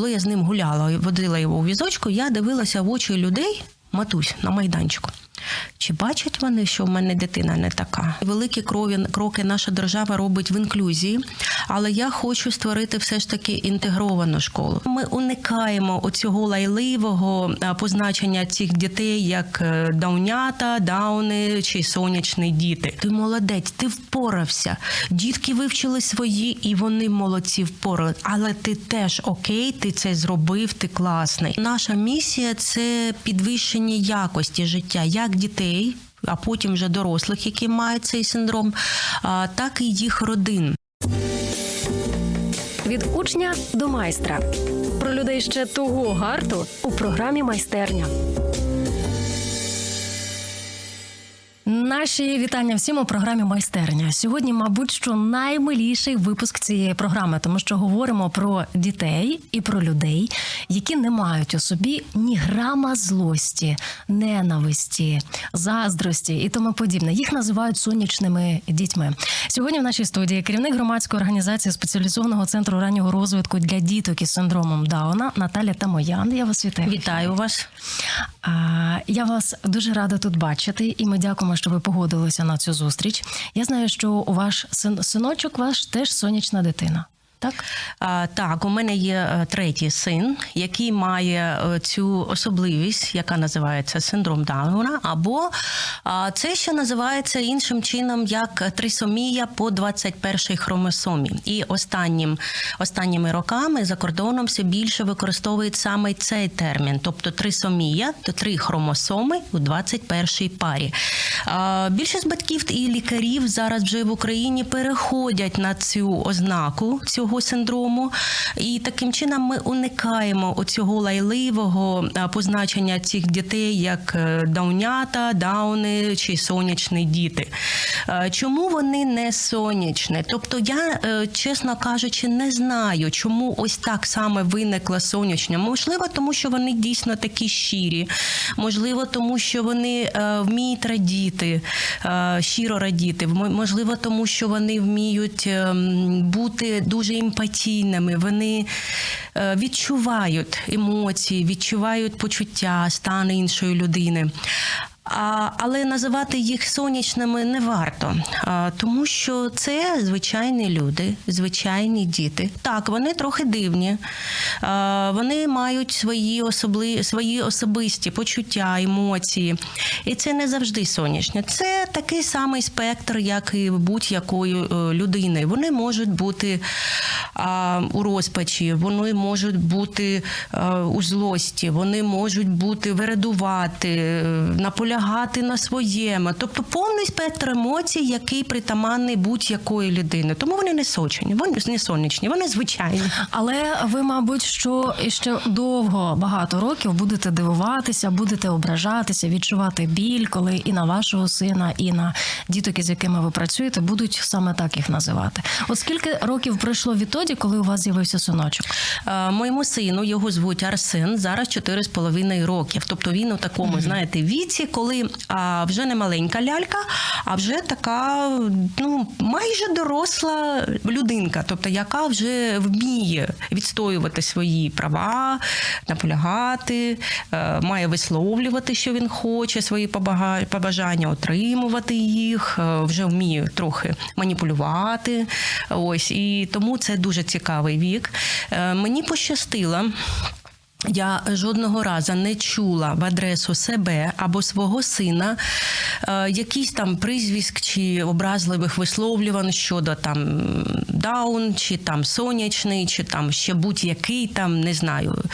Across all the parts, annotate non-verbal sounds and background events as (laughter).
коли я з ним гуляла і водила його у візочку, я дивилася в очі людей, матусь на майданчику. Чи бачать вони, що в мене дитина не така? Великі крові кроки наша держава робить в інклюзії, але я хочу створити все ж таки інтегровану школу. Ми уникаємо оцього лайливого позначення цих дітей як е, даунята, дауни чи сонячні діти. Ти молодець, ти впорався. Дітки вивчили свої, і вони молодці впорали. Але ти теж окей, ти це зробив, ти класний. Наша місія це підвищення якості життя як дітей, а потім вже дорослих, які мають цей синдром, так і їх родин. Від учня до майстра про людей ще того гарту у програмі майстерня. Наші вітання всім у програмі майстерня. Сьогодні, мабуть, що наймиліший випуск цієї програми, тому що говоримо про дітей і про людей, які не мають у собі ні грама злості, ненависті, заздрості і тому подібне. Їх називають сонячними дітьми. Сьогодні в нашій студії керівник громадської організації спеціалізованого центру раннього розвитку для діток із синдромом Дауна Наталя Тамоян. Я вас вітаю. Вітаю вас. Я вас дуже рада тут бачити, і ми дякуємо, що ви погодилися на цю зустріч. Я знаю, що у ваш син синочок ваш теж сонячна дитина. Так, А, так, у мене є е, третій син, який має е, цю особливість, яка називається синдром Дауна, або а, це ще називається іншим чином як трисомія по 21 хромосомі. І останнім останніми роками за кордоном все більше використовують саме цей термін, тобто трисомія, то три хромосоми у 21 парі. А, більшість батьків і лікарів зараз вже в Україні переходять на цю ознаку цього синдрому, і таким чином ми уникаємо оцього лайливого позначення цих дітей як е, даунята, дауни чи сонячні діти. Чому вони не сонячні? Тобто, я, е, чесно кажучи, не знаю, чому ось так саме виникла сонячня. Можливо, тому що вони дійсно такі щирі, можливо, тому що вони е, вміють радіти, щиро радіти. Можливо, тому що вони вміють ем, бути дуже емпатійними. Вони е, відчувають емоції, відчувають почуття, стан іншої людини. Але називати їх сонячними не варто, тому що це звичайні люди, звичайні діти. Так, вони трохи дивні, вони мають свої особли, свої особисті почуття, емоції. І це не завжди сонячне. Це такий самий спектр, як і будь-якої е, людини. Вони можуть бути у розпачі, вони можуть бути у злості, вони можуть бути вирадувати, е, наполягати на своєму. Тобто повний спектр емоцій, який притаманний будь-якої людини. Тому вони не сочені, вони не сонячні, вони звичайні. але ви, мабуть, що ще довго багато років будете дивуватися, будете ображатися, відчувати біль, коли і на вашого сина, і на діток, із якими ви працюєте, будуть саме так їх називати. От скільки років пройшло відтоді, коли у вас з'явився синочок? Е, Моєму сину його звуть Арсен, зараз 4,5 років. Тобто він у такому, знаєте, віці, коли а, вже не маленька лялька, а вже така ну майже доросла людинка, тобто яка вже вміє відстоювати свої права, наполягати, е, має висловлювати, що він хоче, свої побажання, отримувати їх, е, вже вміє трохи маніпулювати. Ось і тому це дуже цікавий вік. Е, Мені пощастило. Я жодного разу не чула в адресу себе або свого сина е, якийсь там прізвиськ чи образливих висловлювань щодо там даун, чи там сонячний, чи там ще будь-який там, не знаю.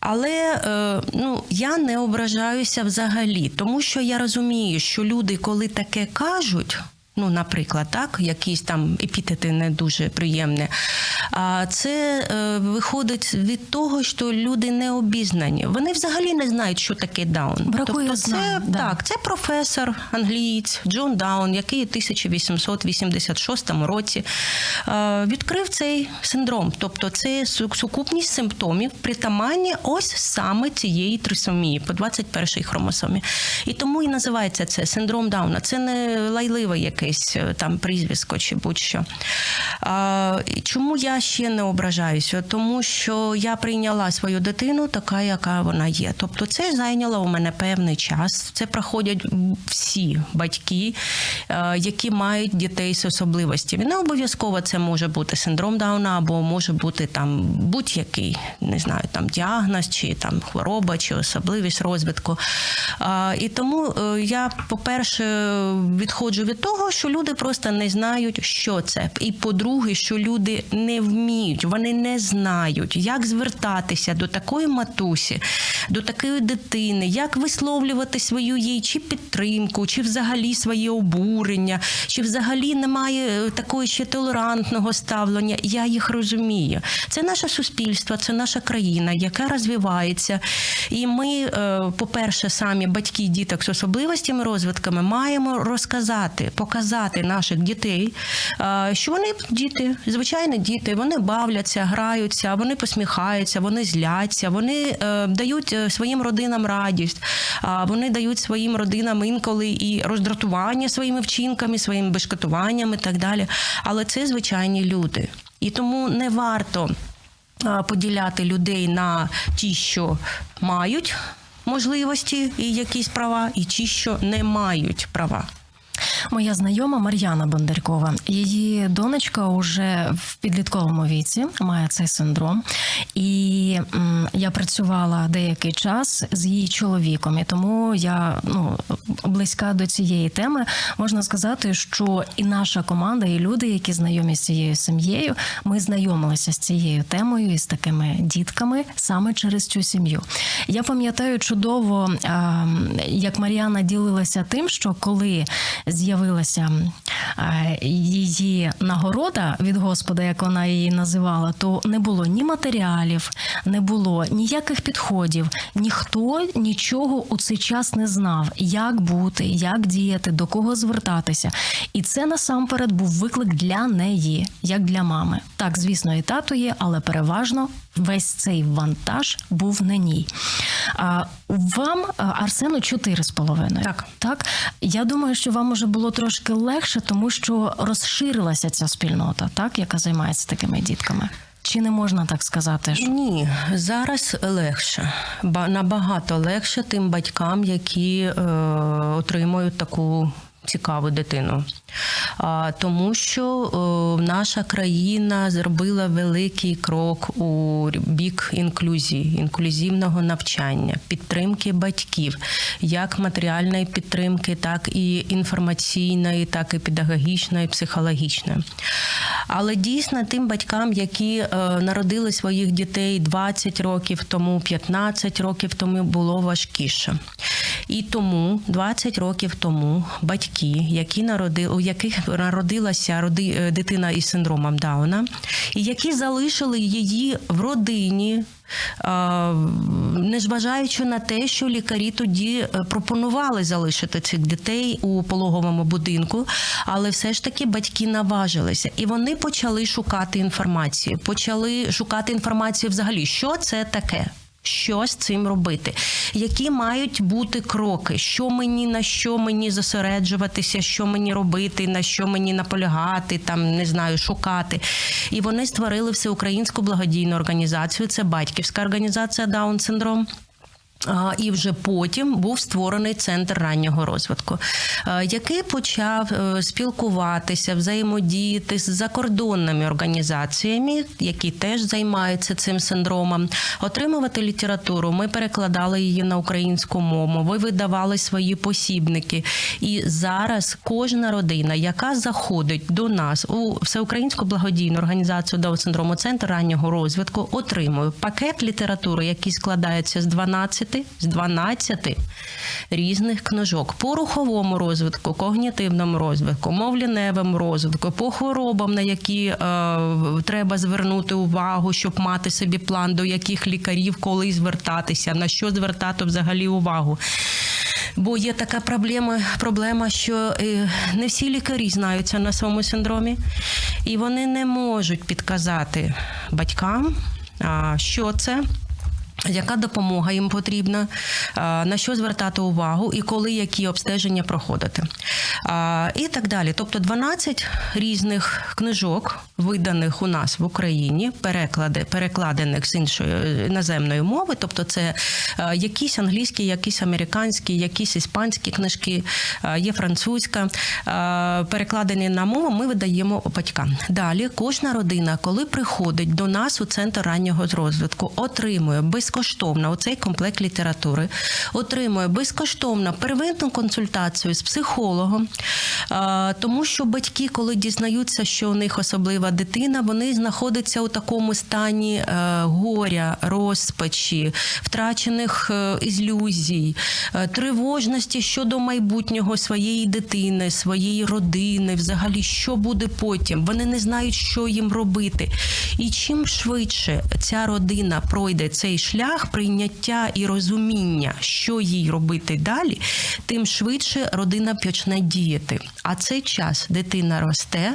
Але е, ну, я не ображаюся взагалі, тому що я розумію, що люди, коли таке кажуть. Ну, наприклад, так, якісь там епітети не дуже приємні. А це е, виходить від того, що люди не обізнані. Вони взагалі не знають, що таке даун. Бракує тобто, це да. так, це професор англієць Джон Даун, який у 1886 році е, відкрив цей синдром. Тобто, це сукупність симптомів притаманні ось саме цієї трисомії по 21 й хромосомі. І тому і називається це синдром Дауна. Це не лайливе якесь. Якесь е, там прізвисько чи будь-що. А, Чому я ще не ображаюся? Тому що я прийняла свою дитину така, яка вона є. Тобто, це зайняло у мене певний час. Це проходять всі батьки, е, які мають дітей з особливостями. Не обов'язково це може бути синдром Дауна, або може бути там будь-який, не знаю, там діагноз, чи там хвороба, чи особливість розвитку. І тому е, я, по-перше, відходжу від того, що люди просто не знають, що це. І по-друге, що люди не вміють, вони не знають, як звертатися до такої матусі, до такої дитини, як висловлювати свою їй чи підтримку, чи взагалі своє обурення, чи взагалі немає е, такої ще толерантного ставлення. Я їх розумію. Це наше суспільство, це наша країна, яка розвивається. І ми, е, по-перше, самі батьки діток з особливостями розвитками маємо розказати, показати наших дітей, що вони діти, звичайні діти, вони бавляться, граються, вони посміхаються, вони зляться, вони е, дають е, своїм родинам радість, вони дають своїм родинам інколи і роздратування своїми вчинками, своїми бешкетуваннями і так далі. Але це звичайні люди. І тому не варто поділяти людей на ті, що мають можливості і якісь права, і ті, що не мають права. Моя знайома Мар'яна Бондаркова, її донечка уже в підлітковому віці має цей синдром, і я працювала деякий час з її чоловіком, і тому я ну близька до цієї теми. Можна сказати, що і наша команда, і люди, які знайомі з цією сім'єю, ми знайомилися з цією темою і з такими дітками саме через цю сім'ю. Я пам'ятаю чудово, як Мар'яна ділилася тим, що коли з'явилася е, її нагорода від Господа, як вона її називала, то не було ні матеріалів, не було ніяких підходів. Ніхто нічого у цей час не знав, як бути, як діяти, до кого звертатися. І це насамперед був виклик для неї, як для мами. Так, звісно, і тато є, але переважно весь цей вантаж був на ній. А вам, а, Арсену, чотири з половиною. Так. Так, я думаю, що вам уже було трошки легше, тому що розширилася ця спільнота, так, яка займається такими дітками. Чи не можна так сказати? Що... Ні, зараз легше, Ба- набагато легше тим батькам, які е, отримують таку. Цікаву дитину, тому що е, наша країна зробила великий крок у бік інклюзії, інклюзивного навчання, підтримки батьків, як матеріальної підтримки, так і інформаційної, так і педагогічної, психологічної. Але дійсно тим батькам, які е, народили своїх дітей 20 років тому, 15 років тому було важкіше. І тому 20 років тому батьки, які народили, яких народилася роди, е, дитина із синдромом Дауна, і які залишили її в родині. е, Незважаючи на те, що лікарі тоді е, пропонували залишити цих дітей у пологовому будинку, але все ж таки батьки наважилися, і вони почали шукати інформацію. Почали шукати інформацію взагалі, що це таке. Що з цим робити? Які мають бути кроки? Що мені на що мені зосереджуватися, що мені робити, на що мені наполягати, там не знаю, шукати. І вони створили всеукраїнську благодійну організацію. Це батьківська організація Даун синдром. А, І вже потім був створений центр раннього розвитку, який почав е, спілкуватися, взаємодіяти з закордонними організаціями, які теж займаються цим синдромом, отримувати літературу. Ми перекладали її на українську мову. Ви видавали свої посібники. І зараз кожна родина, яка заходить до нас у всеукраїнську благодійну організацію Даун синдрому центр раннього розвитку, отримує пакет літератури, який складається з 12 з 12 різних книжок по руховому розвитку, когнітивному розвитку, мовліневому розвитку, по хворобам, на які е, треба звернути увагу, щоб мати собі план, до яких лікарів коли звертатися, на що звертати взагалі увагу. Бо є така проблема, проблема, що е, не всі лікарі знаються на своєму синдромі, і вони не можуть підказати батькам, що це. Яка допомога їм потрібна, на що звертати увагу і коли які обстеження проходити. І так далі. Тобто 12 різних книжок, виданих у нас в Україні, переклади, перекладених з іншої е, іноземної мови, тобто це е, якісь англійські, якісь американські, якісь іспанські книжки, е, є французька, е, перекладені на мову, ми видаємо батькам. Далі кожна родина, коли приходить до нас у центр раннього розвитку, отримує безкоштовно оцей комплект літератури, отримує безкоштовно первинну консультацію з психологом, тому що батьки, коли дізнаються, що у них особлива дитина, вони знаходяться у такому стані е, горя, розпачі, втрачених е, ілюзій, е, тривожності щодо майбутнього своєї дитини, своєї родини, взагалі, що буде потім. Вони не знають, що їм робити. І чим швидше ця родина пройде цей шлях прийняття і розуміння, що їй робити далі, тим швидше родина почне діяти. А цей час дитина росте,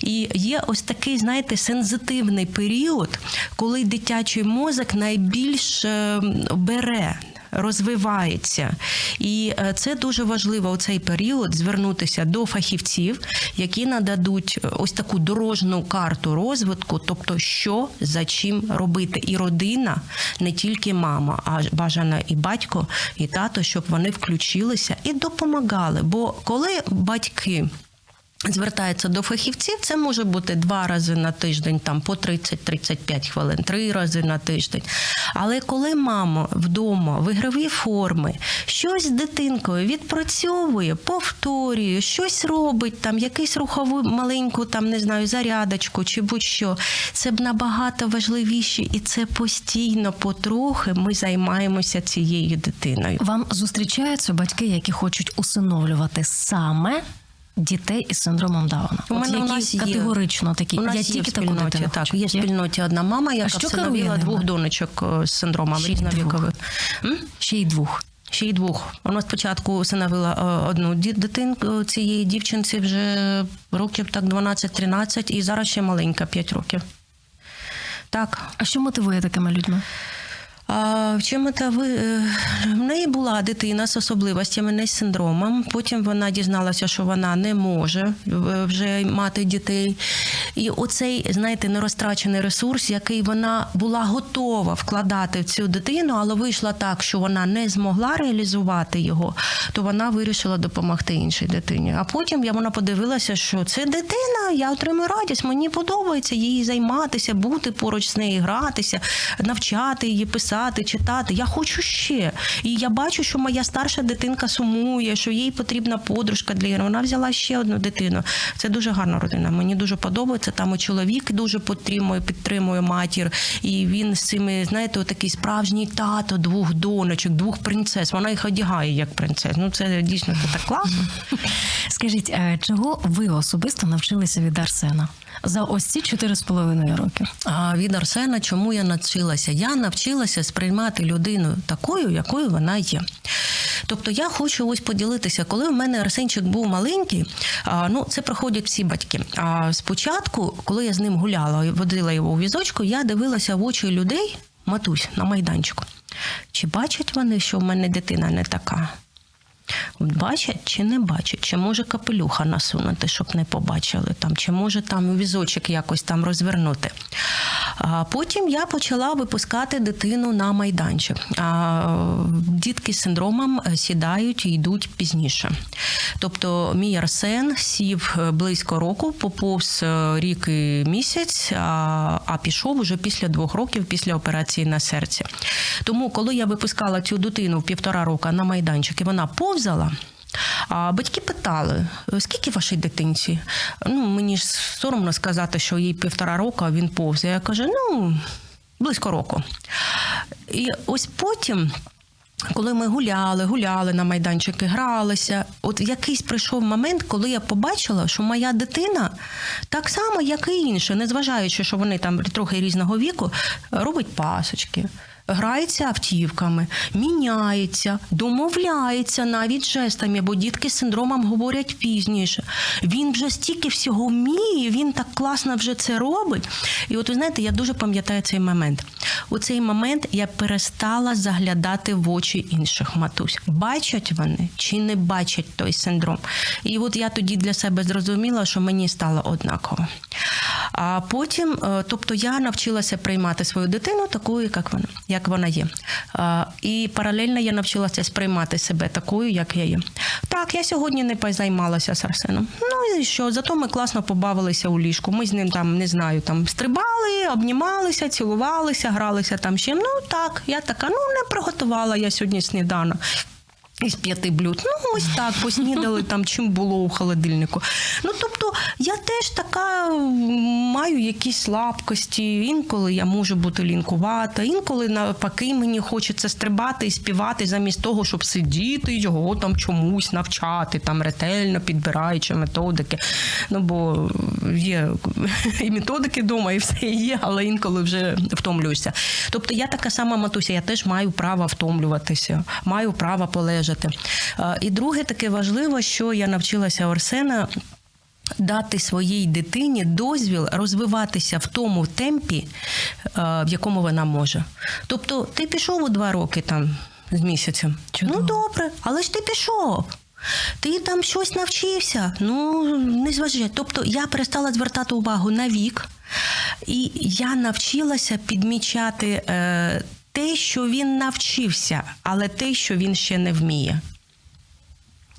і є ось такий, знаєте, сензитивний період, коли дитячий мозок найбільш е, бере. Розвивається, і е, це дуже важливо у цей період звернутися до фахівців, які нададуть е, ось таку дорожну карту розвитку, тобто що за чим робити. І родина не тільки мама, а бажана і батько, і тато, щоб вони включилися і допомагали. Бо коли батьки звертаються до фахівців, це може бути два рази на тиждень, там по 30-35 хвилин, три рази на тиждень. Але коли мама вдома в ігровій формі щось з дитинкою відпрацьовує, повторює, щось робить, там якийсь рухову маленьку, там не знаю, зарядочку чи будь-що, це б набагато важливіше, і це постійно, потрохи ми займаємося цією дитиною. Вам зустрічаються батьки, які хочуть усиновлювати саме. Дітей із синдромом Дауна. У мене От у нас є. категорично такі. У нас Я є тільки в таку спільноті, дитину так, є в спільноті одна мама, яка всиновила двох донечок е, з синдромом різновікових. Ще й двох. Ще й двох. Вона спочатку усиновила е, одну дитинку цієї дівчинці вже років так 12-13, і зараз ще маленька 5 років. Так. А що мотивує такими людьми? А в чому та ви е, в неї була дитина з особливостями, не з синдромом. Потім вона дізналася, що вона не може е, вже мати дітей. І оцей, знаєте, нерозтрачений ресурс, який вона була готова вкладати в цю дитину, але вийшло так, що вона не змогла реалізувати його, то вона вирішила допомогти іншій дитині. А потім я вона подивилася, що це дитина, я отримую радість, мені подобається їй займатися, бути поруч з нею, гратися, навчати її писати, читати. Я хочу ще. І я бачу, що моя старша дитинка сумує, що їй потрібна подружка для ігри. Вона взяла ще одну дитину. Це дуже гарна родина. Мені дуже подобається. Там і чоловік дуже підтримує, підтримує матір. І він з цими, знаєте, такий справжній тато двох донечок, двох принцес. Вона їх одягає як принцес. Ну це дійсно це так класно. Скажіть, е, чого ви особисто навчилися від Арсена за ось ці чотири з половиною роки? А від Арсена, чому я навчилася? Я навчилася сприймати людину такою, якою вона є. Тобто я хочу ось поділитися, коли в мене Арсенчик був маленький, а, ну це проходять всі батьки. А спочатку, коли я з ним гуляла і водила його у візочку, я дивилася в очі людей, матусь на майданчику. Чи бачать вони, що в мене дитина не така? Бачать чи не бачать, чи може капелюха насунути, щоб не побачили там, чи може там візочок якось там розвернути. А потім я почала випускати дитину на майданчик. А дітки з синдромом е, сідають і йдуть пізніше. Тобто, мій Арсен сів е, близько року, поповз е, рік і місяць, а, а пішов уже після двох років після операції на серці. Тому, коли я випускала цю дитину в півтора року на майданчик, і вона повзала. А батьки питали, скільки вашій дитинці? Ну, мені ж соромно сказати, що їй півтора року, а він повзе. Я кажу, ну, близько року. І ось потім. Коли ми гуляли, гуляли на майданчики, гралися, от якийсь прийшов момент, коли я побачила, що моя дитина так само, як і інша, незважаючи, що вони там трохи різного віку, робить пасочки, грається автівками, міняється, домовляється навіть жестами, бо дітки з синдромом говорять пізніше. Він вже стільки всього вміє, він так класно вже це робить. І от ви знаєте, я дуже пам'ятаю цей момент. У цей момент я перестала заглядати в очі інших матусь. Бачать вони чи не бачать той синдром. І от я тоді для себе зрозуміла, що мені стало однаково. А потім, е, тобто, я навчилася приймати свою дитину такою, як вона, як вона є. І паралельно я навчилася сприймати себе такою, як я є. Так, я сьогодні не позаймалася з Арсеном. Ну і що? Зато ми класно побавилися у ліжку. Ми з ним там не знаю, там стрибали, обнімалися, цілувалися, гралися там ще. Ну так, я така, ну не приготувала я сьогодні сніданок. Із п'яти блюд. Ну, ось так, поснідали там, чим було у холодильнику. Ну, тобто, я теж така маю якісь слабкості. Інколи я можу бути лінкувата, інколи навпаки мені хочеться стрибати і співати замість того, щоб сидіти його там чомусь навчати, там ретельно підбираючи методики. Ну, бо є (laughs) і методики вдома, і все є, але інколи вже втомлююся. Тобто я така сама матуся, я теж маю право втомлюватися, маю право полежати. Е, І друге таке важливо, що я навчилася у Арсена. Дати своїй дитині дозвіл розвиватися в тому темпі, в якому вона може. Тобто, ти пішов у два роки там з місяцем. Чудово. Ну добре, але ж ти пішов. Ти там щось навчився, ну не зважай. Тобто я перестала звертати увагу на вік, і я навчилася підмічати е, те, що він навчився, але те, що він ще не вміє.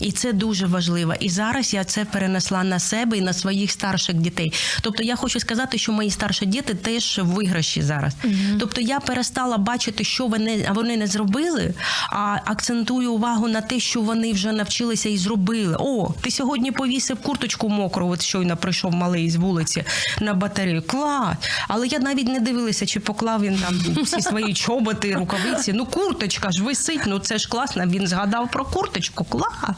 І це дуже важливо. І зараз я це перенесла на себе і на своїх старших дітей. Тобто я хочу сказати, що мої старші діти теж в виграші зараз. Тобто я перестала бачити, що вони, вони не зробили, а акцентую увагу на те, що вони вже навчилися і зробили. О, ти сьогодні повісив курточку мокру, от щойно прийшов малий з вулиці на батарею. Клас! Але я навіть не дивилася, чи поклав він там всі свої чоботи, рукавиці. Ну, курточка ж висить, ну це ж класно. Він згадав про курточку. Клас!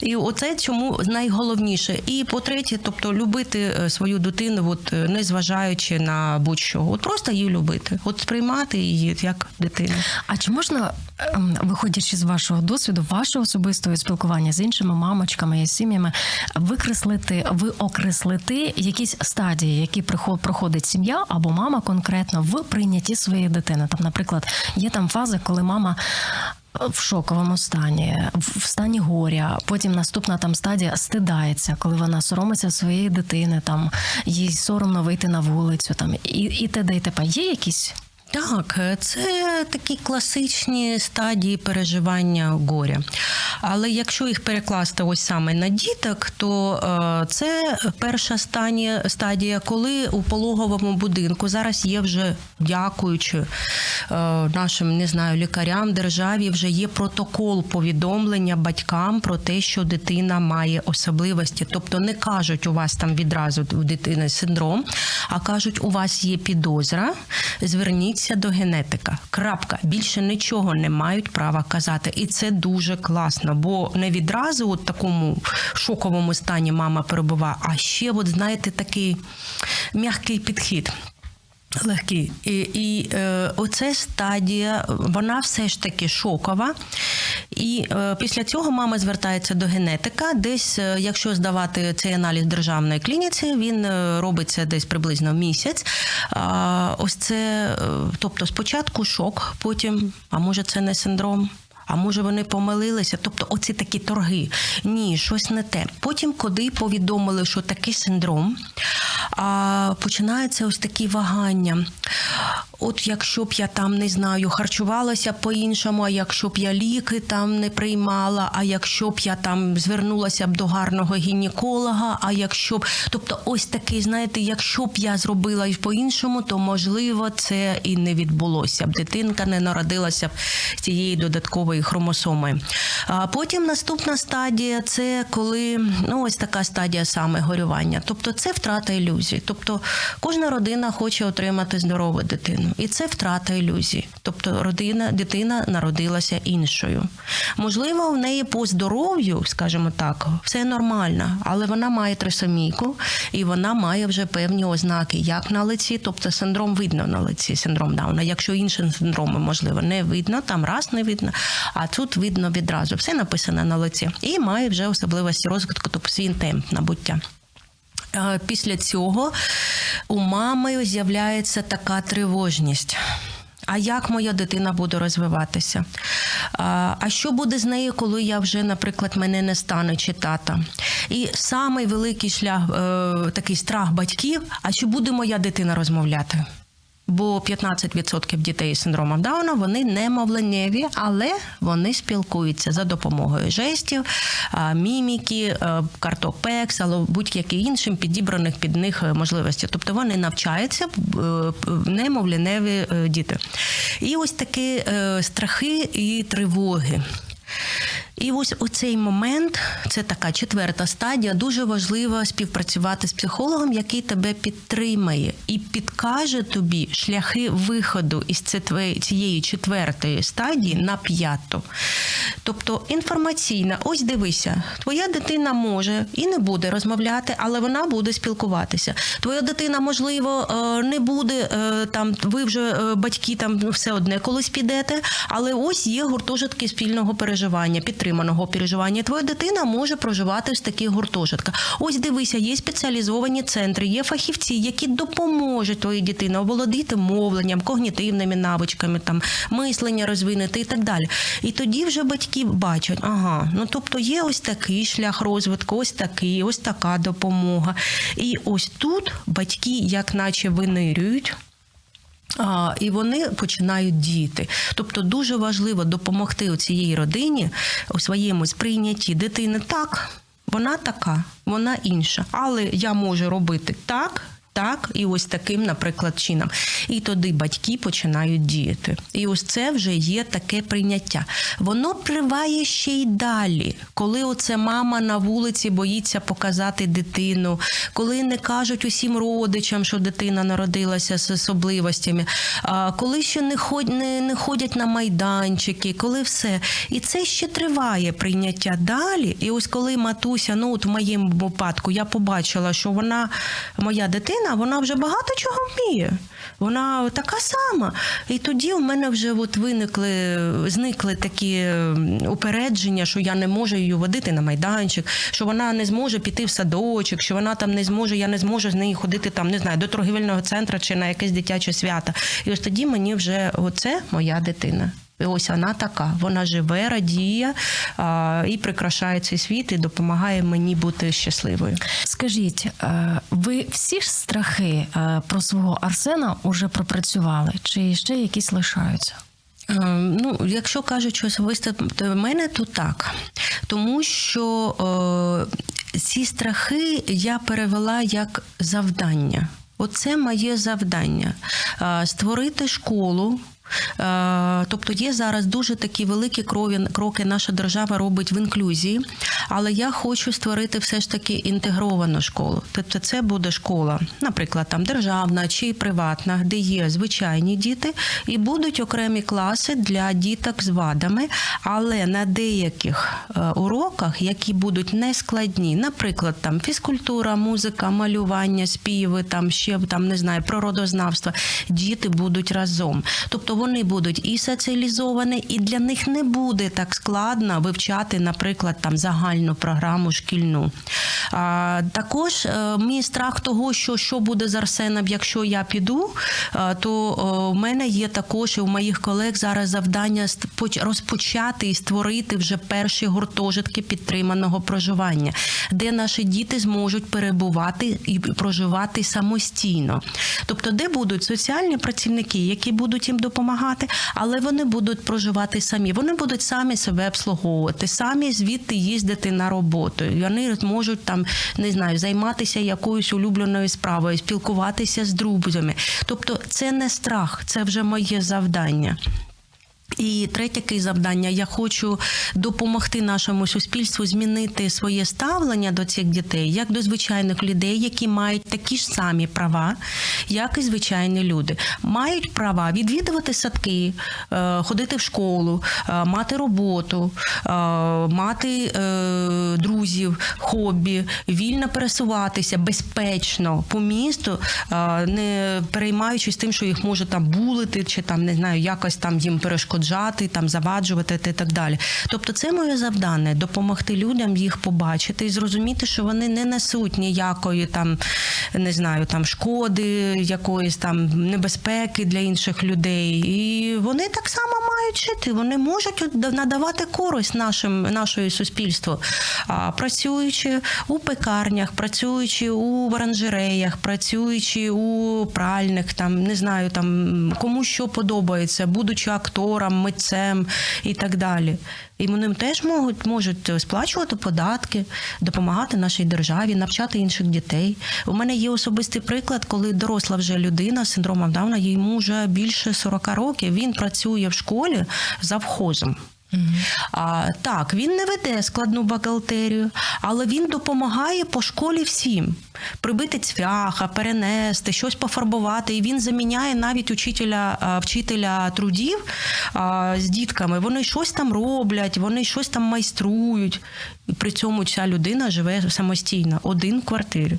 І оце чому найголовніше. І по-третє, тобто любити е, свою дитину, от е, не зважаючи на будь-що. От просто її любити, от сприймати її як дитину. А чи можна, ем, виходячи з вашого досвіду, вашого особистого спілкування з іншими мамочками і сім'ями, викреслити, виокреслити якісь стадії, які проходить сім'я або мама конкретно в прийнятті своєї дитини? Там, наприклад, є там фази, коли мама. В шоковому стані, в стані горя. Потім наступна там стадія стидається, коли вона соромиться своєї дитини, там їй соромно вийти на вулицю, там і, і т.д. і т.п. Є якісь Так, е, це такі класичні стадії переживання горя. Але якщо їх перекласти ось саме на діток, то е, це перша стадія, коли у пологовому будинку зараз є вже дякуючи е, нашим не знаю лікарям державі, вже є протокол повідомлення батькам про те, що дитина має особливості. Тобто не кажуть у вас там відразу у дитини синдром, а кажуть, у вас є підозра. Зверніться до генетика. Крапка. Більше нічого не мають права казати. І це дуже класно, бо не відразу у такому шоковому стані мама перебуває, а ще, от знаєте, такий м'який підхід. Легкий. І, і е, оце стадія, вона все ж таки шокова. І е, після цього мама звертається до генетика. Десь, е, якщо здавати цей аналіз державної клініці, він е, робиться десь приблизно місяць. А, ось це, е, тобто, спочатку шок, потім, а може, це не синдром. А може вони помилилися? Тобто, оці такі торги. Ні, щось не те. Потім, коли повідомили, що такий синдром, а починаються ось такі вагання. От якщо б я там не знаю, харчувалася по-іншому, а якщо б я ліки там не приймала, а якщо б я там звернулася б до гарного гінеколога, а якщо б, тобто, ось такий, знаєте, якщо б я зробила і по-іншому, то можливо це і не відбулося б. Дитинка не народилася б цієї додаткової хромосоми. А потім наступна стадія це коли ну ось така стадія саме горювання. Тобто це втрата ілюзій. Тобто кожна родина хоче отримати здорову дитину. і це втрата ілюзій. Тобто родина, дитина народилася іншою. Можливо, в неї по здоров'ю, скажімо так, все нормально, але вона має трисомійку, і вона має вже певні ознаки, як на лиці, тобто синдром видно на лиці, синдром Дауна. Якщо інші синдроми, можливо, не видно, там раз не видно, а тут видно відразу. Все написано на лиці. І має вже особливості розвитку, тобто свій темп набуття. Е, Після цього у мами з'являється така тривожність. А як моя дитина буде розвиватися? А що буде з нею, коли я вже, наприклад, мене не стане чи тата? І самий великий шлях, е, такий страх батьків: а чи буде моя дитина розмовляти? Бо 15% дітей з синдромом Дауна вони не але вони спілкуються за допомогою жестів, міміки, е, карток пекс, або будь-яким іншим підібраних під них е, можливостей. Тобто вони навчаються е, немовленеві е, діти. І ось такі е, страхи і тривоги. І ось цей момент, це така четверта стадія, дуже важливо співпрацювати з психологом, який тебе підтримає і підкаже тобі шляхи виходу із цієї четвертої стадії на п'яту. Тобто інформаційна, ось дивися, твоя дитина може і не буде розмовляти, але вона буде спілкуватися. Твоя дитина, можливо, е, не буде е, там, ви вже е, батьки там все одне колись підете, але ось є гуртожитки спільного переживання, підтриманого переживання. Твоя дитина може проживати в таких гуртожитках. Ось дивися, є спеціалізовані центри, є фахівці, які допоможуть твоїй дитині оволодіти мовленням, когнітивними навичками, там мислення розвинути і так далі. І тоді вже батьки бачать, ага, ну тобто є ось такий шлях розвитку, ось такий, ось така допомога. І ось тут батьки, як наче винирюють. А, І вони починають діяти. Тобто дуже важливо допомогти цієї родині у своєму сприйнятті дитини так, вона така, вона інша. Але я можу робити так. Так, і ось таким, наприклад, чином. І тоді батьки починають діяти. І ось це вже є таке прийняття. Воно триває ще й далі, коли оце мама на вулиці боїться показати дитину, коли не кажуть усім родичам, що дитина народилася з особливостями, коли ще не не, не ходять на майданчики, коли все. І це ще триває прийняття далі. І ось коли матуся, ну от в моєму випадку, я побачила, що вона моя дитина вона вже багато чого вміє. Вона така сама. І тоді у мене вже от виникли, зникли такі упередження, що я не можу її водити на майданчик, що вона не зможе піти в садочок, що вона там не зможе, я не зможу з нею ходити там, не знаю, до торгівельного центру чи на якесь дитяче свято. І ось тоді мені вже оце моя дитина. І ось вона така. Вона живе, радіє а, і прикрашає цей світ і допомагає мені бути щасливою. Скажіть, е, ви всі ж страхи е, про свого Арсена уже пропрацювали? Чи ще якісь лишаються? Е, Ну, якщо кажуть, що особисто мене, то так. Тому що е, ці страхи я перевела як завдання. Оце моє завдання створити школу. Тобто є зараз дуже такі великі кроки наша держава робить в інклюзії, але я хочу створити все ж таки інтегровану школу. Тобто, це буде школа, наприклад, там державна чи приватна, де є звичайні діти, і будуть окремі класи для діток з вадами, але на деяких уроках, які будуть нескладні, наприклад, там фізкультура, музика, малювання, співи, там ще там не знаю, природознавство, діти будуть разом. Тобто вони будуть і соціалізовані, і для них не буде так складно вивчати, наприклад, там загальну програму шкільну. А, Також а, мій страх того, що що буде з Арсеном, якщо я піду, а, то а, в мене є також і у моїх колег зараз завдання розпочати і створити вже перші гуртожитки підтриманого проживання, де наші діти зможуть перебувати і проживати самостійно. Тобто, де будуть соціальні працівники, які будуть їм допомагати, але вони будуть проживати самі. Вони будуть самі себе обслуговувати, самі звідти їздити на роботу. Вони можуть там не знаю, займатися якоюсь улюбленою справою, спілкуватися з друзями. Тобто, це не страх, це вже моє завдання. І третє таке завдання. Я хочу допомогти нашому суспільству змінити своє ставлення до цих дітей, як до звичайних людей, які мають такі ж самі права, як і звичайні люди. Мають права відвідувати садки, е, ходити в школу, е, мати роботу, е, мати друзів, хобі, вільно пересуватися безпечно по місту, не переймаючись тим, що їх може там булити, чи там не знаю, якось там їм перешкоджати, там заваджувати та так далі. Тобто, це моє завдання допомогти людям їх побачити і зрозуміти, що вони не несуть ніякої там, не знаю, там шкоди, якоїсь там небезпеки для інших людей. І вони так само мають жити. Вони можуть надавати користь нашим нашому суспільству, працюючи у пекарнях, працюючи у оранжереях, працюючи у пральних, там не знаю, там кому що подобається, будучи актором, митцем і так далі. І вони теж можуть можуть сплачувати податки, допомагати нашій державі, навчати інших дітей. У мене є особистий приклад, коли доросла вже людина з синдромом Дауна, йому вже більше 40 років. Він працює в школі завхозом. А, Так, він не веде складну бухгалтерію, але він допомагає по школі всім прибити цвяха, перенести, щось пофарбувати. І він заміняє навіть учителя, вчителя трудів а, з дітками. Вони щось там роблять, вони щось там майструють. І при цьому ця людина живе самостійно, один в квартирі.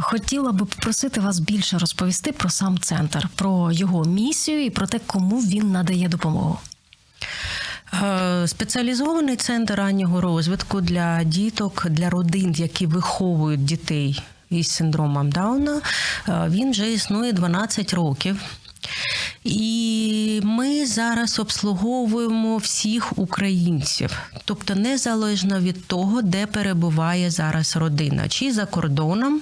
Хотіла би попросити вас більше розповісти про сам центр, про його місію і про те, кому він надає допомогу. Е, Спеціалізований центр раннього розвитку для діток, для родин, які виховують дітей із синдромом Дауна, е, він вже існує 12 років. І ми зараз обслуговуємо всіх українців, тобто незалежно від того, де перебуває зараз родина, чи за кордоном,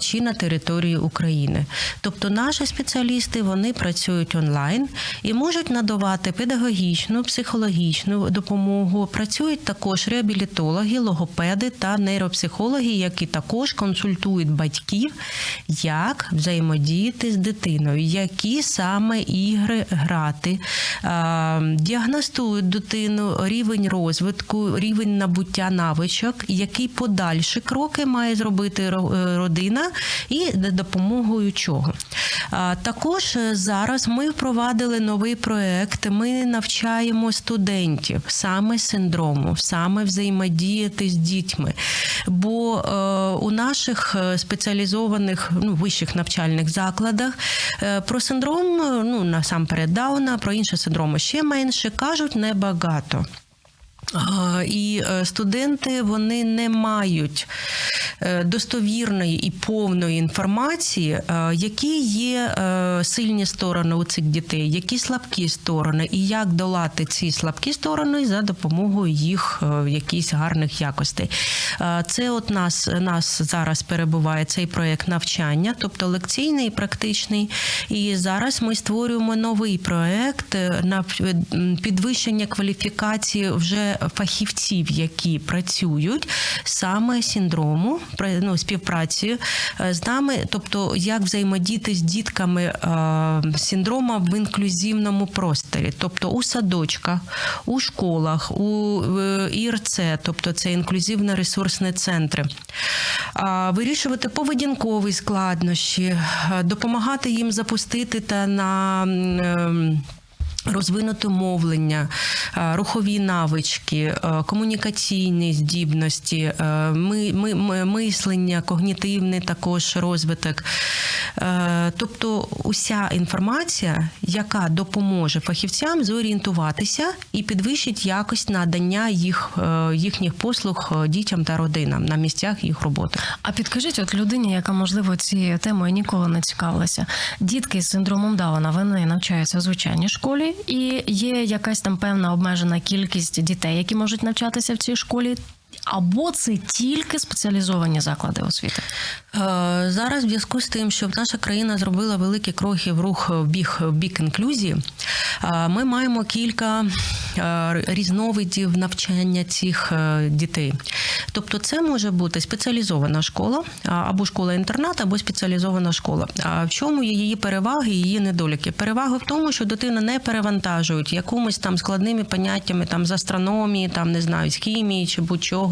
чи на території України. Тобто, наші спеціалісти вони працюють онлайн і можуть надавати педагогічну, психологічну допомогу. Працюють також реабілітологи, логопеди та нейропсихологи, які також консультують батьків, як взаємодіяти з дитиною, які саме ігри грати, діагностують дитину рівень розвитку, рівень набуття навичок, які подальші кроки має зробити родина і допомогою чого. Також зараз ми впровадили новий проект. Ми навчаємо студентів саме синдрому, саме взаємодіяти з дітьми. Бо е, у наших спеціалізованих ну, вищих навчальних закладах е, про синдром ну насамперед Дауна, про інші синдроми ще менше кажуть небагато. І е, студенти вони не мають е, достовірної і повної інформації, е, які є сильні сторони у цих дітей, які слабкі сторони, і як долати ці слабкі сторони за допомогою їх якісь гарних якостей. Це от нас нас зараз перебуває цей проєкт навчання, тобто лекційний і практичний. І зараз ми створюємо новий проєкт на підвищення кваліфікації вже фахівців, які працюють саме синдрому, ну, співпраці е, з нами, тобто як взаємодіяти з дітками е, синдрома в інклюзивному просторі, тобто у садочках, у школах, у ІРЦ, тобто це інклюзивно ресурсні центри, вирішувати поведінкові складнощі, е, допомагати їм запустити та на ем, Розвинути мовлення, е, рухові навички, е, комунікаційні здібності, е, ми, ми, ми, мислення, когнітивний також розвиток. Тобто уся інформація, яка допоможе фахівцям зорієнтуватися і підвищить якість надання їх, їхніх послуг дітям та родинам на місцях їх роботи. А підкажіть, от людині, яка можливо цією темою ніколи не цікавилася, дітки з синдромом Дауна вони навчаються в звичайній школі і є якась там певна обмежена кількість дітей, які можуть навчатися в цій школі. Або це тільки спеціалізовані заклади освіти е, зараз. В зв'язку з тим, що наша країна зробила великі кроки в рух в бік в бік інклюзії. Е, ми маємо кілька е, різновидів навчання цих дітей. Тобто, це може бути спеціалізована школа або школа-інтернат, або спеціалізована школа. А в чому є її переваги, її недоліки? Переваги в тому, що дитину не перевантажують якимось там складними поняттями там з астрономії, там не знаю, з хімії чи будь-чого.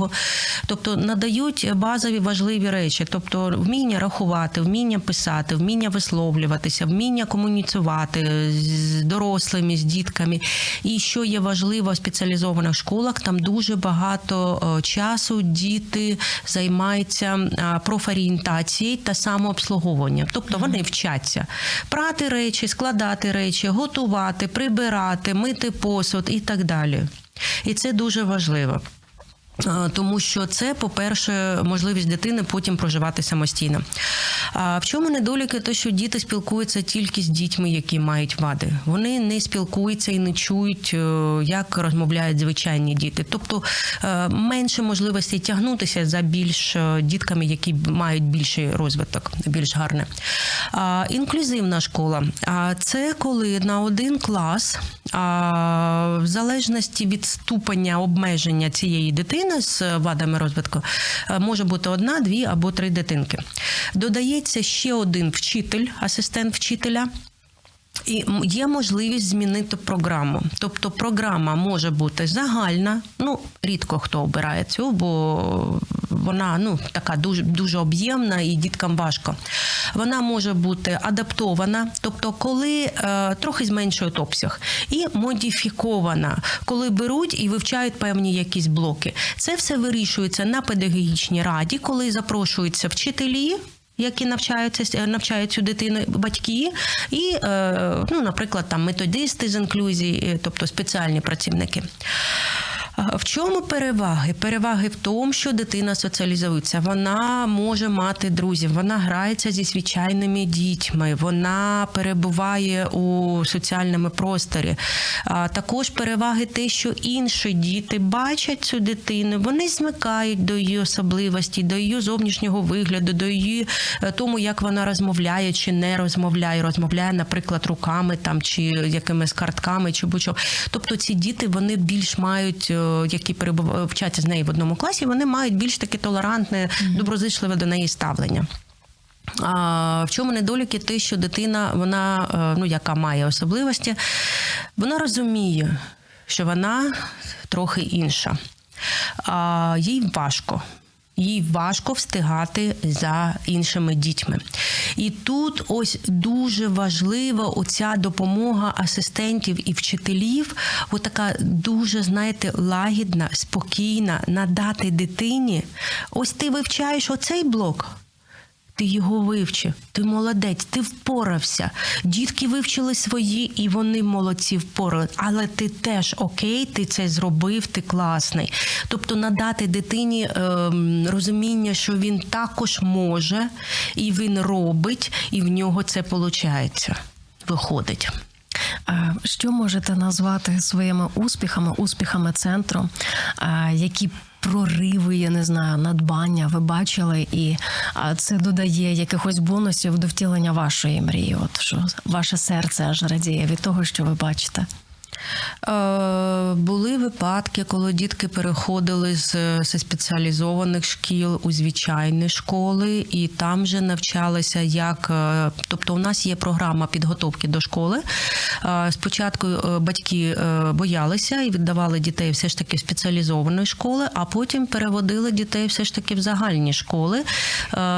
Тобто надають базові важливі речі, тобто вміння рахувати, вміння писати, вміння висловлюватися, вміння комуніцювати з дорослими, з дітками. І що є важливо в спеціалізованих школах, там дуже багато е, часу діти займаються е, профорієнтацією та самообслуговуванням. Тобто вони вчаться прати речі, складати речі, готувати, прибирати, мити посуд і так далі. І це дуже важливо. Тому що це, по-перше, можливість дитини потім проживати самостійно. А в чому недоліки? Те, що діти спілкуються тільки з дітьми, які мають вади. Вони не спілкуються і не чують, е, як розмовляють звичайні діти. Тобто е, менше можливостей тягнутися за більш е, дітками, які мають більший розвиток, більш гарне. Інклюзивна школа. Це коли на один клас, в залежності від ступеня обмеження цієї дитини з вадами розвитку, е, може бути одна, дві або три дитинки. Додається ще один вчитель, асистент вчителя. І є можливість змінити програму. Тобто програма може бути загальна. Ну рідко хто обирає цю, бо вона ну така дуже дуже об'ємна і діткам важко. Вона може бути адаптована, тобто, коли е, трохи зменшують обсяг, і модифікована, коли беруть і вивчають певні якісь блоки. Це все вирішується на педагогічній раді, коли запрошуються вчителі які навчаються навчають цю дитину батьки, і, е, ну, наприклад, там методисти з інклюзії, е, тобто спеціальні працівники. В чому переваги? Переваги в тому, що дитина соціалізується. Вона може мати друзів, вона грається зі звичайними дітьми, вона перебуває у соціальному просторі. Також переваги те, що інші діти бачать цю дитину, вони змикають до її особливості, до її зовнішнього вигляду, до її е, тому, як вона розмовляє чи не розмовляє. Розмовляє, наприклад, руками там чи якимись картками, чи будь-що. Тобто ці діти вони більш мають. Е, які перебувають вчаться з нею в одному класі, вони мають більш таке толерантне, доброзичливе до неї ставлення. А в чому недоліки? Те, що дитина, вона, е, ну яка має особливості, вона розуміє, що вона трохи інша. А, їй важко. Їй важко встигати за іншими дітьми. І тут ось дуже важлива оця допомога асистентів і вчителів, отака дуже, знаєте, лагідна, спокійна, надати дитині. Ось ти вивчаєш оцей блок. Ти його вивчив, ти молодець, ти впорався. Дітки вивчили свої, і вони молодці впорали. Але ти теж окей, ти це зробив, ти класний. Тобто надати дитині ем, розуміння, що він також може, і він робить, і в нього це виходить, виходить. Що можете назвати своїми успіхами, успіхами центру, які прориви, я не знаю, надбання ви бачили, і а, це додає якихось бонусів до втілення вашої мрії? От що ваше серце аж радіє від того, що ви бачите? Е, Були випадки, коли дітки переходили з, спеціалізованих шкіл у звичайні школи, і там вже навчалися як. е, Тобто, у нас є програма підготовки до школи. Е, Спочатку батьки боялися і віддавали дітей все ж таки в спеціалізовані школи, а потім переводили дітей все ж таки в загальні школи.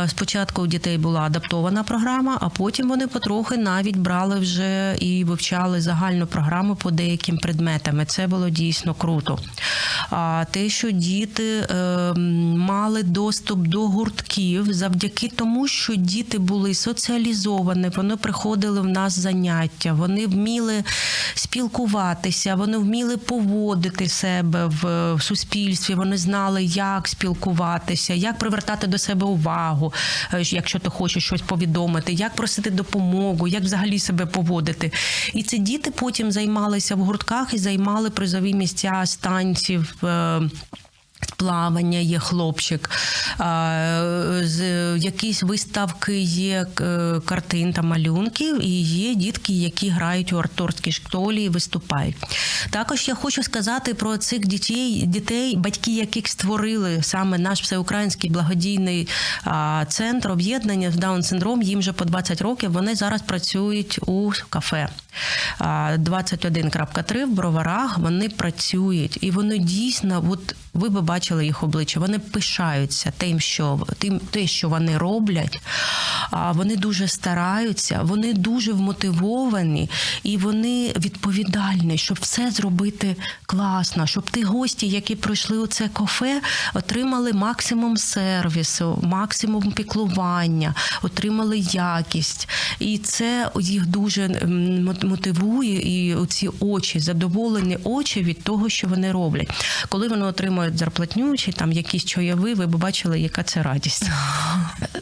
Спочатку у дітей була адаптована програма, а потім вони потрохи навіть брали вже і вивчали загальну програму по деяким предметам. І Це було дійсно круто. А те, що діти е, мали доступ до гуртків завдяки тому, що діти були соціалізовані, вони приходили в нас заняття, вони вміли спілкуватися, вони вміли поводити себе в, суспільстві, вони знали, як спілкуватися, як привертати до себе увагу, е, якщо ти хочеш щось повідомити, як просити допомогу, як взагалі себе поводити. І ці діти потім займалися в гуртках і займали призові місця станців. Плавання є хлопчик, якісь виставки є картин та малюнків, і є дітки, які грають у акторській школі і виступають. Також я хочу сказати про цих дітей, дітей, батьки, яких створили саме наш всеукраїнський благодійний центр об'єднання з Даун-синдром. Їм вже по 20 років. Вони зараз працюють у кафе. 21.3 в броварах вони працюють, і вони дійсно, от ви би бачили їх обличчя, вони пишаються тим, що тим, те, що вони роблять. А вони дуже стараються, вони дуже вмотивовані і вони відповідальні, щоб все зробити класно, щоб ті гості, які прийшли у це кафе, отримали максимум сервісу, максимум піклування, отримали якість. І це їх дуже мотивує, і ці очі, задоволені очі від того, що вони роблять. Коли вони отримують зарплатню чи там якісь чайові, ви б бачили, яка це радість.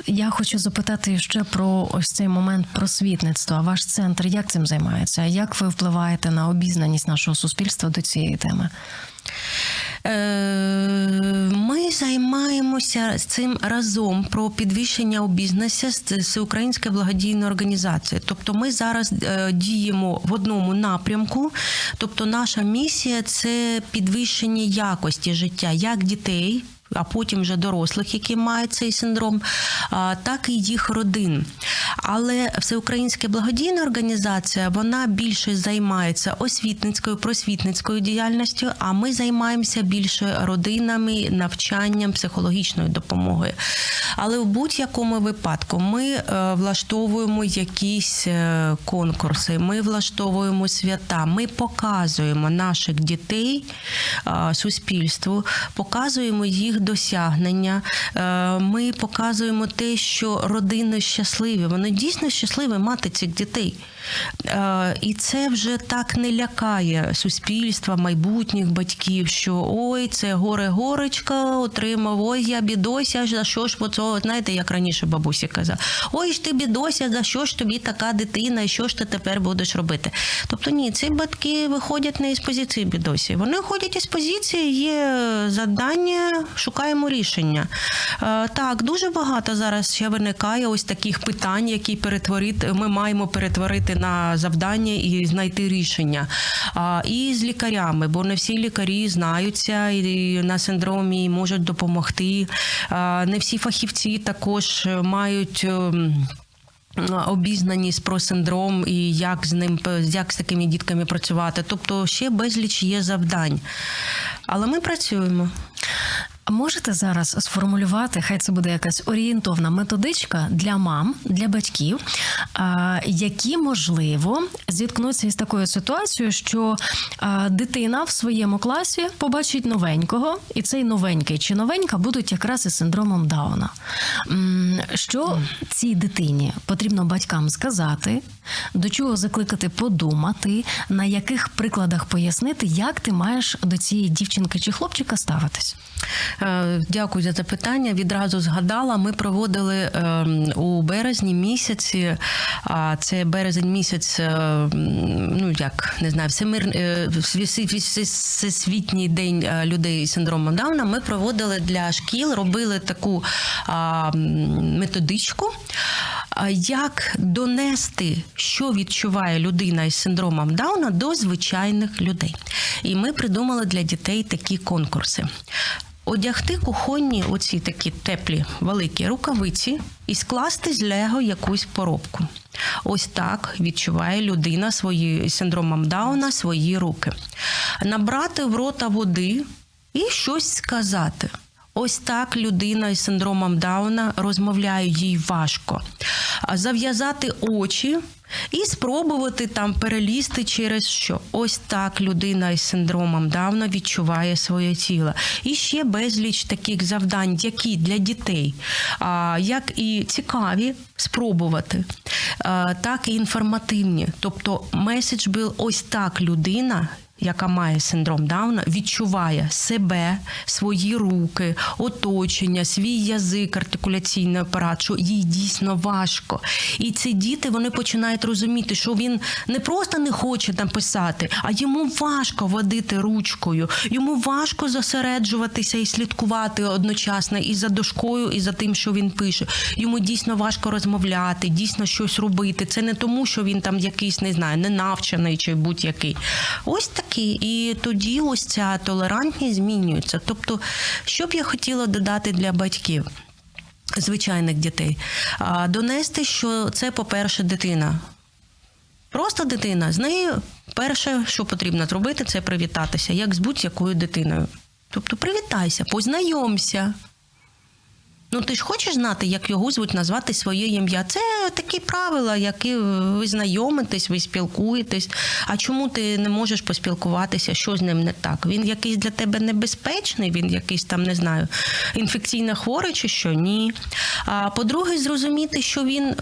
Я хочу запитати ще про ось цей момент просвітництва. Ваш центр як цим займається? Як ви впливаєте на обізнаність нашого суспільства до цієї теми? Е, Ми займаємося цим разом про підвищення обізнаності з всеукраїнською благодійної організації. Тобто, ми зараз е, діємо в одному напрямку. Тобто, наша місія це підвищення якості життя як дітей. А потім вже дорослих, які мають цей синдром, так і їх родин. Але всеукраїнська благодійна організація вона більше займається освітницькою, просвітницькою діяльністю. А ми займаємося більше родинами, навчанням, психологічною допомогою. Але в будь-якому випадку ми е, влаштовуємо якісь е, конкурси, ми влаштовуємо свята, ми показуємо наших дітей суспільству, показуємо їх досягнення. Е, Ми показуємо те, що родини щасливі. Вони дійсно щасливі мати цих дітей. Е, І це вже так не лякає суспільства, майбутніх батьків, що ой, це горе-горочка отримав, ой, я бідося, за що ж оцього, знаєте, як раніше бабусі казала, ой ж ти бідося, за що ж тобі така дитина, і що ж ти тепер будеш робити? Тобто ні, ці батьки виходять не із позиції бідосі. Вони ходять із позиції, є завдання, шукаємо рішення. Е, Так, дуже багато зараз ще виникає ось таких питань, які перетворити, ми маємо перетворити на завдання і знайти рішення. А, І з лікарями, бо не всі лікарі знаються і на синдромі і можуть допомогти. А, Не всі фахівці також мають. ем, Обізнаність про синдром і як з ним як з такими дітками працювати. Тобто ще безліч є завдань. Але ми працюємо. А Можете зараз сформулювати, хай це буде якась орієнтовна методичка для мам, для батьків, які можливо зіткнуться із такою ситуацією, що дитина в своєму класі побачить новенького, і цей новенький чи новенька будуть якраз із синдромом Дауна. Що цій дитині потрібно батькам сказати, до чого закликати подумати, на яких прикладах пояснити, як ти маєш до цієї дівчинки чи хлопчика ставитись? Е, Дякую за запитання. Відразу згадала. Ми проводили е, у березні місяці. А це березень місяць, е, ну як не знаю, всемир е, всесвітній день людей з синдромом Дауна. Ми проводили для шкіл, робили таку методичку. Як донести, що відчуває людина із синдромом Дауна до звичайних людей? І ми придумали для дітей такі конкурси одягти кухонні, оці такі теплі, великі рукавиці і скласти з Лего якусь поробку. Ось так відчуває людина свої синдромом Дауна свої руки. Набрати в рота води і щось сказати. Ось так людина із синдромом Дауна розмовляє їй важко. Зав'язати очі і спробувати там перелізти через що. Ось так людина із синдромом Дауна відчуває своє тіло. І ще безліч таких завдань, які для дітей, як і цікаві спробувати, так і інформативні. Тобто меседж був ось так людина яка має синдром Дауна, відчуває себе, свої руки, оточення, свій язик, артикуляційний апарат, що їй дійсно важко. І ці діти вони починають розуміти, що він не просто не хоче написати, а йому важко водити ручкою, йому важко зосереджуватися і слідкувати одночасно і за дошкою, і за тим, що він пише. Йому дійсно важко розмовляти, дійсно щось робити. Це не тому, що він там якийсь не знаю, ненавчений чи будь-який. Ось такий. І тоді ось ця толерантність змінюється. Тобто, що б я хотіла додати для батьків. Звичайних дітей, а донести, що це, по-перше, дитина. Просто дитина. З нею перше, що потрібно зробити, це привітатися, як з будь-якою дитиною. Тобто привітайся, познайомся. Ну, ти ж хочеш знати, як його звуть, назвати своє ім'я. Це такі правила, які ви знайомитесь, ви спілкуєтесь. А чому ти не можеш поспілкуватися? Що з ним не так? Він якийсь для тебе небезпечний, він якийсь там, не знаю, інфекційно хворий чи що? Ні. А по-друге, зрозуміти, що він е,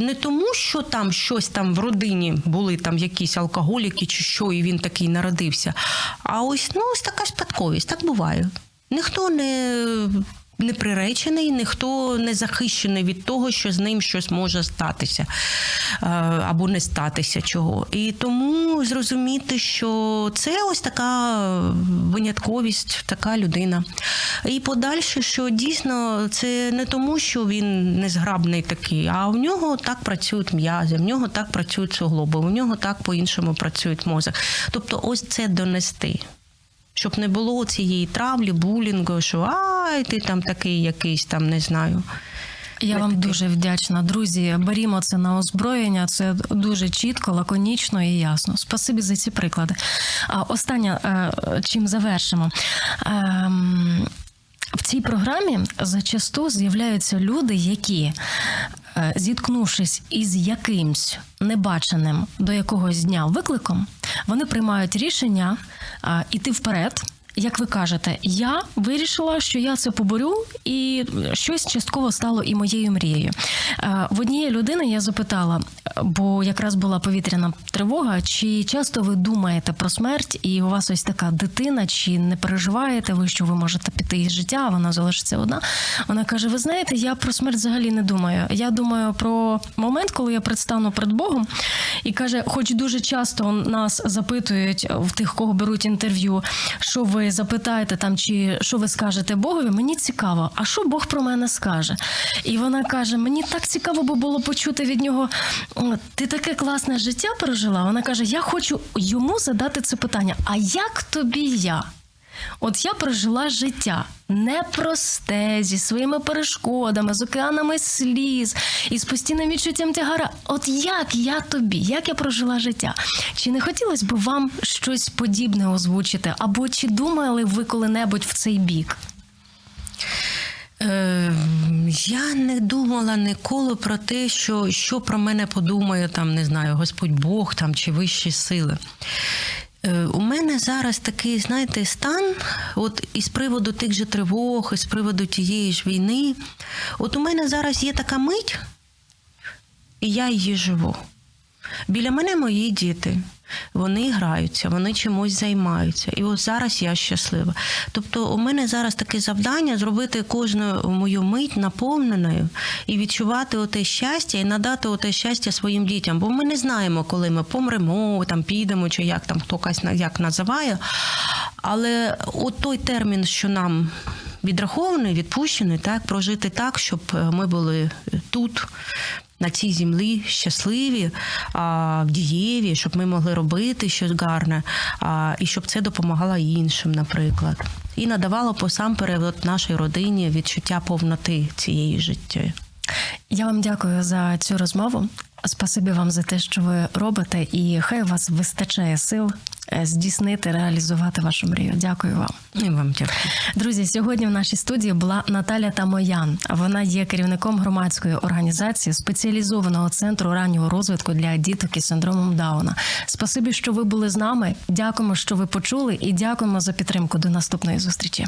не тому, що там щось там в родині були там якісь алкоголіки чи що, і він такий народився. А ось ну ось така спадковість, так буває. Ніхто не не приречений, ніхто не захищений від того, що з ним щось може статися е, або не статися чого. І тому зрозуміти, що це ось така винятковість, така людина. І подальше, що дійсно це не тому, що він незграбний такий, а в нього так працюють м'язи, в нього так працюють суглоби, у нього так по-іншому працюють мозок. Тобто, ось це донести. Щоб не було цієї травлі, булінгу, що ай, ти там такий якийсь там, не знаю. Я вам такий. дуже вдячна, друзі. Берімо це на озброєння. Це дуже чітко, лаконічно і ясно. Спасибі за ці приклади. А останнє, е, чим завершимо. Ем, В цій програмі зачасту з'являються люди, які, зіткнувшись із якимсь небаченим до якогось дня викликом, вони приймають рішення е, іти вперед. Як ви кажете, я вирішила, що я це поборю, і щось частково стало і моєю мрією. Е, В однієї людини я запитала, бо якраз була повітряна тривога, чи часто ви думаєте про смерть, і у вас ось така дитина, чи не переживаєте ви, що ви можете піти із життя, вона залишиться одна. Вона каже: Ви знаєте, я про смерть взагалі не думаю. Я думаю про момент, коли я предстану перед Богом, і каже, хоч дуже часто нас запитують в тих, кого беруть інтерв'ю, що ви запитаєте там, чи що ви скажете Богові, мені цікаво, а що Бог про мене скаже? І вона каже: мені так цікаво би було почути від нього, ти таке класне життя прожила. Вона каже: Я хочу йому задати це питання: а як тобі я? От я прожила життя непросте, зі своїми перешкодами, з океанами сліз і з постійним відчуттям тягара. От як я тобі, як я прожила життя? Чи не хотілося б вам щось подібне озвучити? Або чи думали ви коли-небудь в цей бік? Е, я не думала ніколи про те, що, що про мене подумає там, не знаю, Господь Бог там чи вищі сили. Е, У мене зараз такий, знаєте, стан, от із приводу тих же тривог, із приводу тієї ж війни. От у мене зараз є така мить, і я її живу. Біля мене мої діти. Вони граються, вони чимось займаються. І ось зараз я щаслива. Тобто, у мене зараз таке завдання зробити кожну мою мить наповненою і відчувати оте щастя, і надати оте щастя своїм дітям. Бо ми не знаємо, коли ми помремо, там підемо, чи як там хто на- як називає. Але от той термін, що нам відрахований, відпущений, так, прожити так, щоб е, ми були тут. На цій землі щасливі, дієві, щоб ми могли робити щось гарне, і щоб це допомагало іншим, наприклад, і надавало посамперед нашій родині відчуття повноти цієї життя. Я вам дякую за цю розмову. Спасибі вам за те, що ви робите, і хай у вас вистачає сил е, здійснити, реалізувати вашу мрію. Дякую вам. І вам дякую. Друзі, сьогодні в нашій студії була Наталя Тамоян. Вона є керівником громадської організації спеціалізованого центру раннього розвитку для діток із синдромом Дауна. Спасибі, що ви були з нами. Дякуємо, що ви почули, і дякуємо за підтримку. До наступної зустрічі.